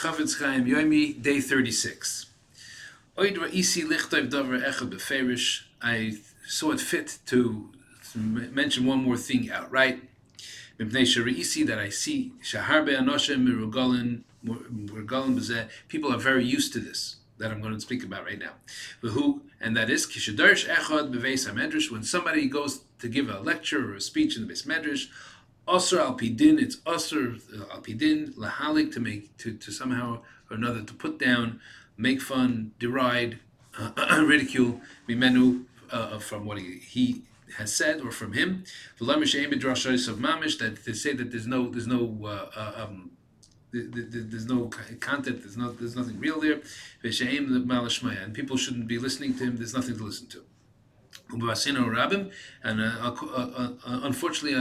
Chofetz Chaim Yomi, day 36. Oid isi lichtayv davar echad beferish. I saw it fit to mention one more thing outright. That I see. People are very used to this that I'm going to speak about right now. And that is. When somebody goes to give a lecture or a speech in the beis medrash, Asr al pidin, it's Asr al pidin, lahalik, to make, to, to somehow or another, to put down, make fun, deride, uh, ridicule, mimenu, uh, from what he, he has said or from him. of mamish that they say that there's no there's no uh, uh um, there's no content, there's not there's nothing real there. And people shouldn't be listening to him. There's nothing to listen to. And uh, uh, uh, unfortunately,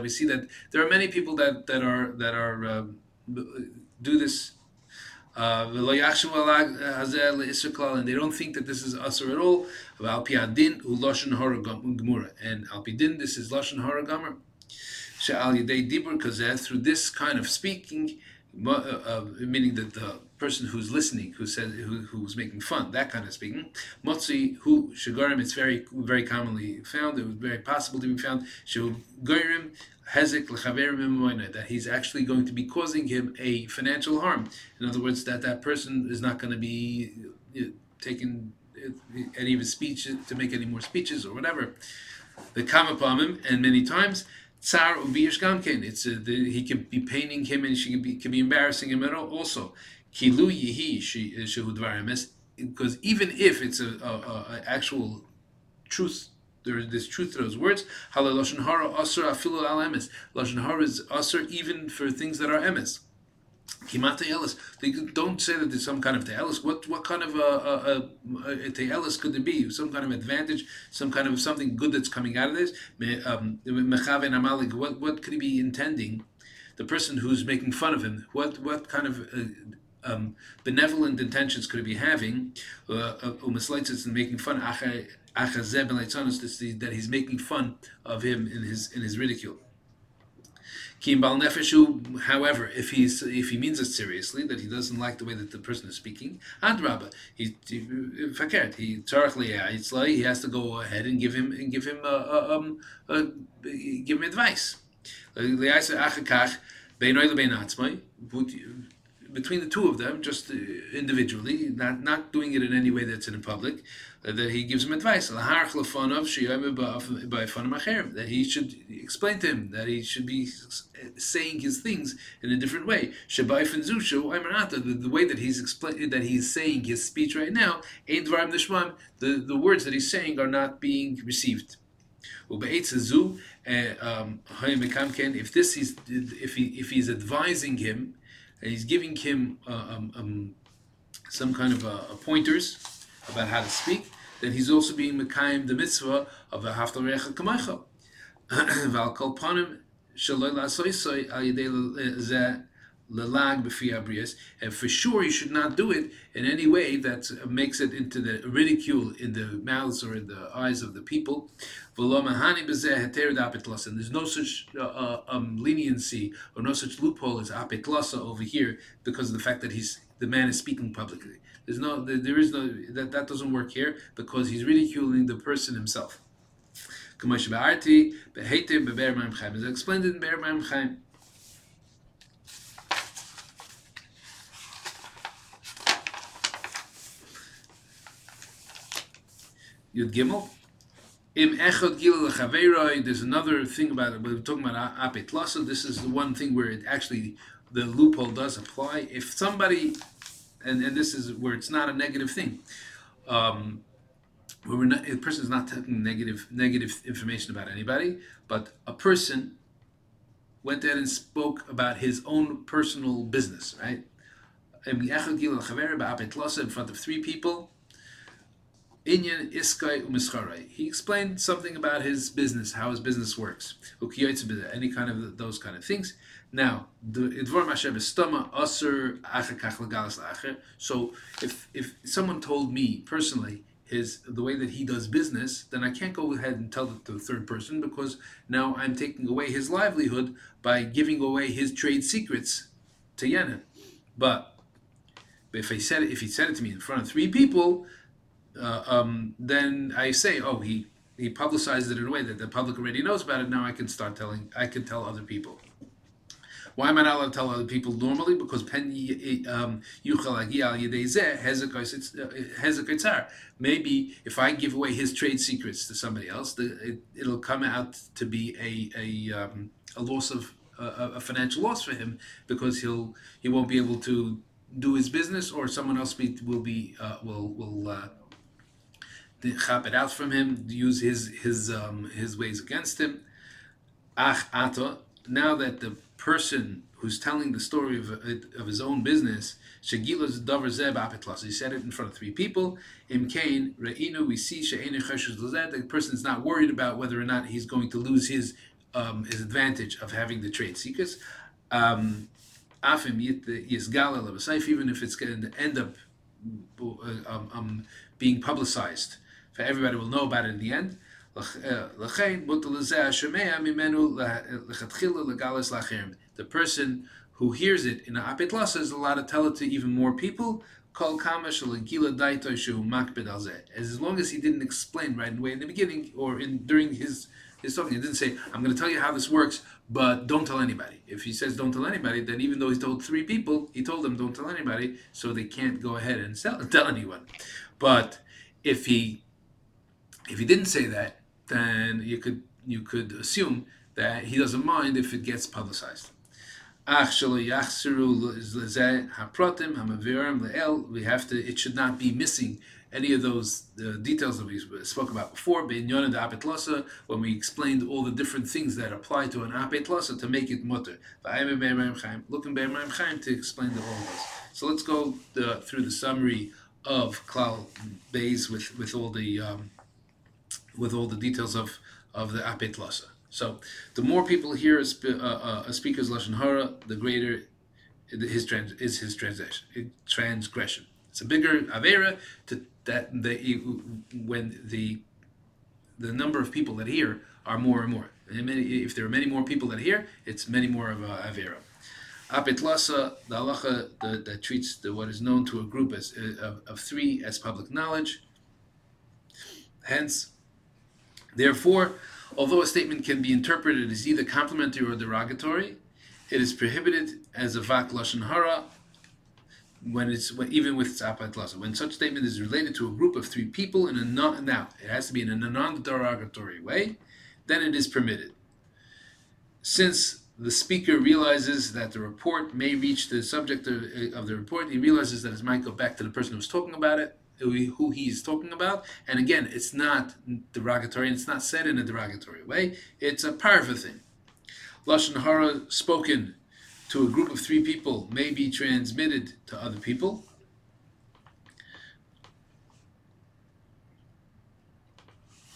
we see that there are many people that, that are that are um, do this and they don't think that this is asr at all. And alpidin, this is lashon hara gomer. Through this kind of speaking, uh, uh, meaning that the person who's listening, who says, who, who's making fun, that kind of speaking. Motzi, who shagarim, it's very, very commonly found. It was very possible to be found. Shagarim hezek lechaverim that he's actually going to be causing him a financial harm. In other words, that that person is not going to be uh, taking any of his speech to make any more speeches or whatever. The kamapamim, and many times tsar ubiyish gamken. It's a, the, he could be paining him and she could be, could be embarrassing him also. Kilu yihi shehudvarim because even if it's a, a, a, actual truth, there is this truth to those words. Halaloshin hara asur afilu al emes. Loshin hara is asur even for things that are emes. Kimat te'elis. They don't say that there's some kind of te'elis. What what kind of a, a, a, a te'elis could there be? Some kind of advantage, some kind of something good that's coming out of this. Um, what what could he be intending? The person who's making fun of him. What what kind of uh, um, benevolent intentions could he be having? Uh, uh, and making fun. That he's making fun of him in his in his ridicule. However, if he's if he means it seriously, that he doesn't like the way that the person is speaking, And adraba, he fakert, he he has to go ahead and give him and give him uh, um, uh, give him advice. Between the two of them, just individually, not not doing it in any way that's in public, that he gives him advice. That he should explain to him that he should be saying his things in a different way. The, the way that he's explaining that he's saying his speech right now, the, the words that he's saying are not being received. Uh, um, if this is if he if he's advising him and he's giving him uh, um, um, some kind of uh, pointers about how to speak, then he's also being Mekayim the mitzvah of a Haftar Recha Kamaycha. Val Kol Panim Shaloi Al Yedei Lelag b'fiabrius, And for sure you should not do it in any way that makes it into the ridicule in the mouths or in the eyes of the people. And there's no such uh, uh, um, leniency or no such loophole as apetlasa over here because of the fact that he's the man is speaking publicly. There's no, there is no, that, that doesn't work here because he's ridiculing the person himself. As explained in Be'er Chaim. Yud Gimel. Im echad gila There's another thing about it. We're talking about apet lasa. This is the one thing where it actually the loophole does apply. If somebody and, and this is where it's not a negative thing. Um, where we're not, a person is not taking negative negative information about anybody, but a person went there and spoke about his own personal business, right? In front of three people. Inyan Iskai Umischarai. He explained something about his business, how his business works. Any kind of those kind of things. Now. So, if if someone told me personally, his the way that he does business, then I can't go ahead and tell it to the third person because now I'm taking away his livelihood by giving away his trade secrets to Yenin. But if he said it, if he said it to me in front of three people, uh, um, then I say, oh, he he publicized it in a way that the public already knows about it. Now I can start telling. I can tell other people. Why am I not allowed to tell other people normally? Because pen um, Maybe if I give away his trade secrets to somebody else, it, will come out to be a a, um, a loss of a, a, financial loss for him because he'll he won't be able to do his business, or someone else be, will be uh, will will. Uh, chop it out from him, use his his um, his ways against him. Ach ata. Now that the person who's telling the story of, of his own business, Shagilas Dover Zeb Apetlas. He said it in front of three people. Im Kain, Re'inu, we see She'enu Cheshes The person is not worried about whether or not he's going to lose his um, his advantage of having the trade secrets. Um, Afim even if it's going to end up uh, um, um, being publicized, for everybody will know about it in the end. Uh, the person who hears it in a apit is allowed to tell it to even more people. As long as he didn't explain right away in the beginning or in during his his talking, he didn't say, "I'm going to tell you how this works, but don't tell anybody." If he says don't tell anybody, then even though he told three people, he told them don't tell anybody, so they can't go ahead and sell, tell anyone. But if he if he didn't say that, then you could you could assume that he doesn't mind if it gets publicized. We have to. It should not be missing any of those uh, details that we spoke about before. When we explained all the different things that apply to an apet lasa to make it mutter. Looking to explain the whole this. So let's go the, through the summary of Klal Beis with with all the. Um, with all the details of, of the Apet Lasa. So the more people hear a, uh, uh, a speaker's Lashon Hara, the greater his trans, is his transgression. It's a bigger Avera to that the, when the the number of people that hear are more and more. And many, if there are many more people that hear, it's many more of a Avera. Apet Lasa, the halacha that treats the, what is known to a group as uh, of, of three as public knowledge. Hence, Therefore, although a statement can be interpreted as either complimentary or derogatory, it is prohibited as avak lashon hara when it's when, even with tzapat lasa. When such statement is related to a group of three people in a non now it has to be in a non-derogatory way, then it is permitted. Since the speaker realizes that the report may reach the subject of, of the report, he realizes that it might go back to the person who's talking about it who he's talking about. And again, it's not derogatory, and it's not said in a derogatory way. It's a parva thing. Lashon hara spoken to a group of three people may be transmitted to other people.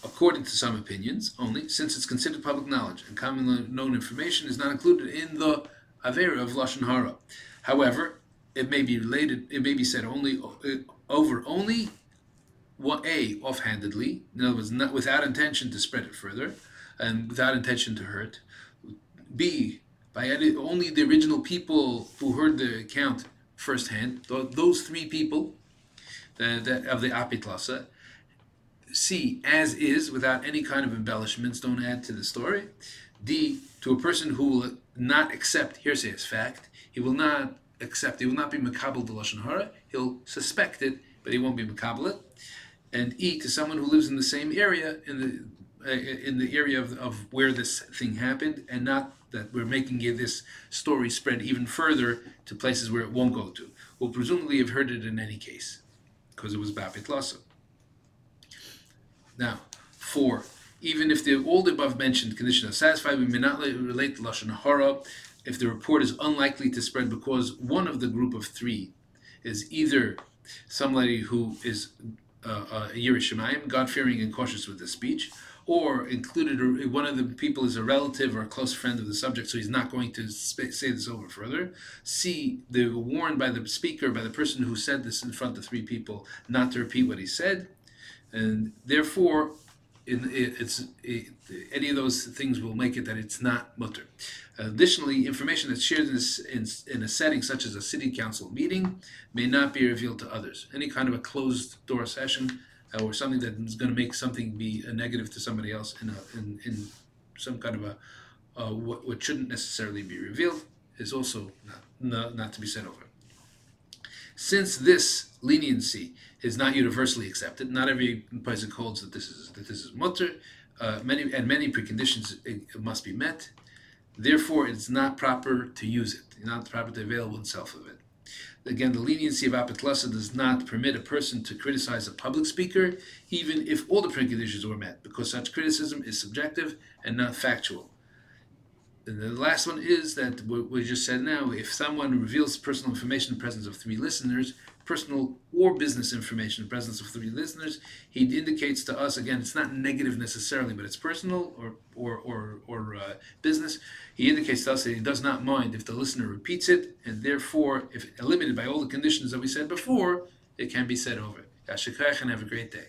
According to some opinions, only since it's considered public knowledge and commonly known information is not included in the avera of lashon hara. However, it may be related. It may be said only uh, over only what a offhandedly, in other words, not without intention to spread it further, and without intention to hurt. B by any, only the original people who heard the account firsthand. Those three people that, that of the apitlasa. C as is without any kind of embellishments. Don't add to the story. D to a person who will not accept hearsay as fact. He will not accept. He will not be makabel the lashon hara. He'll suspect it, but he won't be makabel it. And E to someone who lives in the same area in the uh, in the area of, of where this thing happened, and not that we're making this story spread even further to places where it won't go to. We'll presumably have heard it in any case, because it was Bapit Lasa. Now, four. Even if the all the above mentioned conditions are satisfied, we may not relate the Lashon Hara if the report is unlikely to spread because one of the group of three is either somebody who is uh, uh, a yerei shamayim, God-fearing and cautious with his speech, or included one of the people is a relative or a close friend of the subject, so he's not going to sp- say this over further. C, they were warned by the speaker, by the person who said this in front of three people, not to repeat what he said. and therefore, in, it, it's it, any of those things will make it that it's not mutter. Additionally, information that's shared in, this, in, in, a setting such as a city council meeting may not be revealed to others. Any kind of a closed door session uh, or something that is going to make something be a negative to somebody else in, a, in, in some kind of a uh, what, what shouldn't necessarily be revealed is also not, not, not to be said over. Since this leniency is not universally accepted, not every person holds that this is that this is mutter, uh, many and many preconditions must be met. Therefore, it's not proper to use it. Not proper to avail oneself of it. Again, the leniency of apitlasa does not permit a person to criticize a public speaker, even if all the preconditions were met, because such criticism is subjective and not factual. The last one is that what we just said now if someone reveals personal information in the presence of three listeners, personal or business information in the presence of three listeners, he indicates to us again, it's not negative necessarily, but it's personal or, or, or, or uh, business. He indicates to us that he does not mind if the listener repeats it, and therefore, if eliminated by all the conditions that we said before, it can be said over. Yasher koach and have a great day.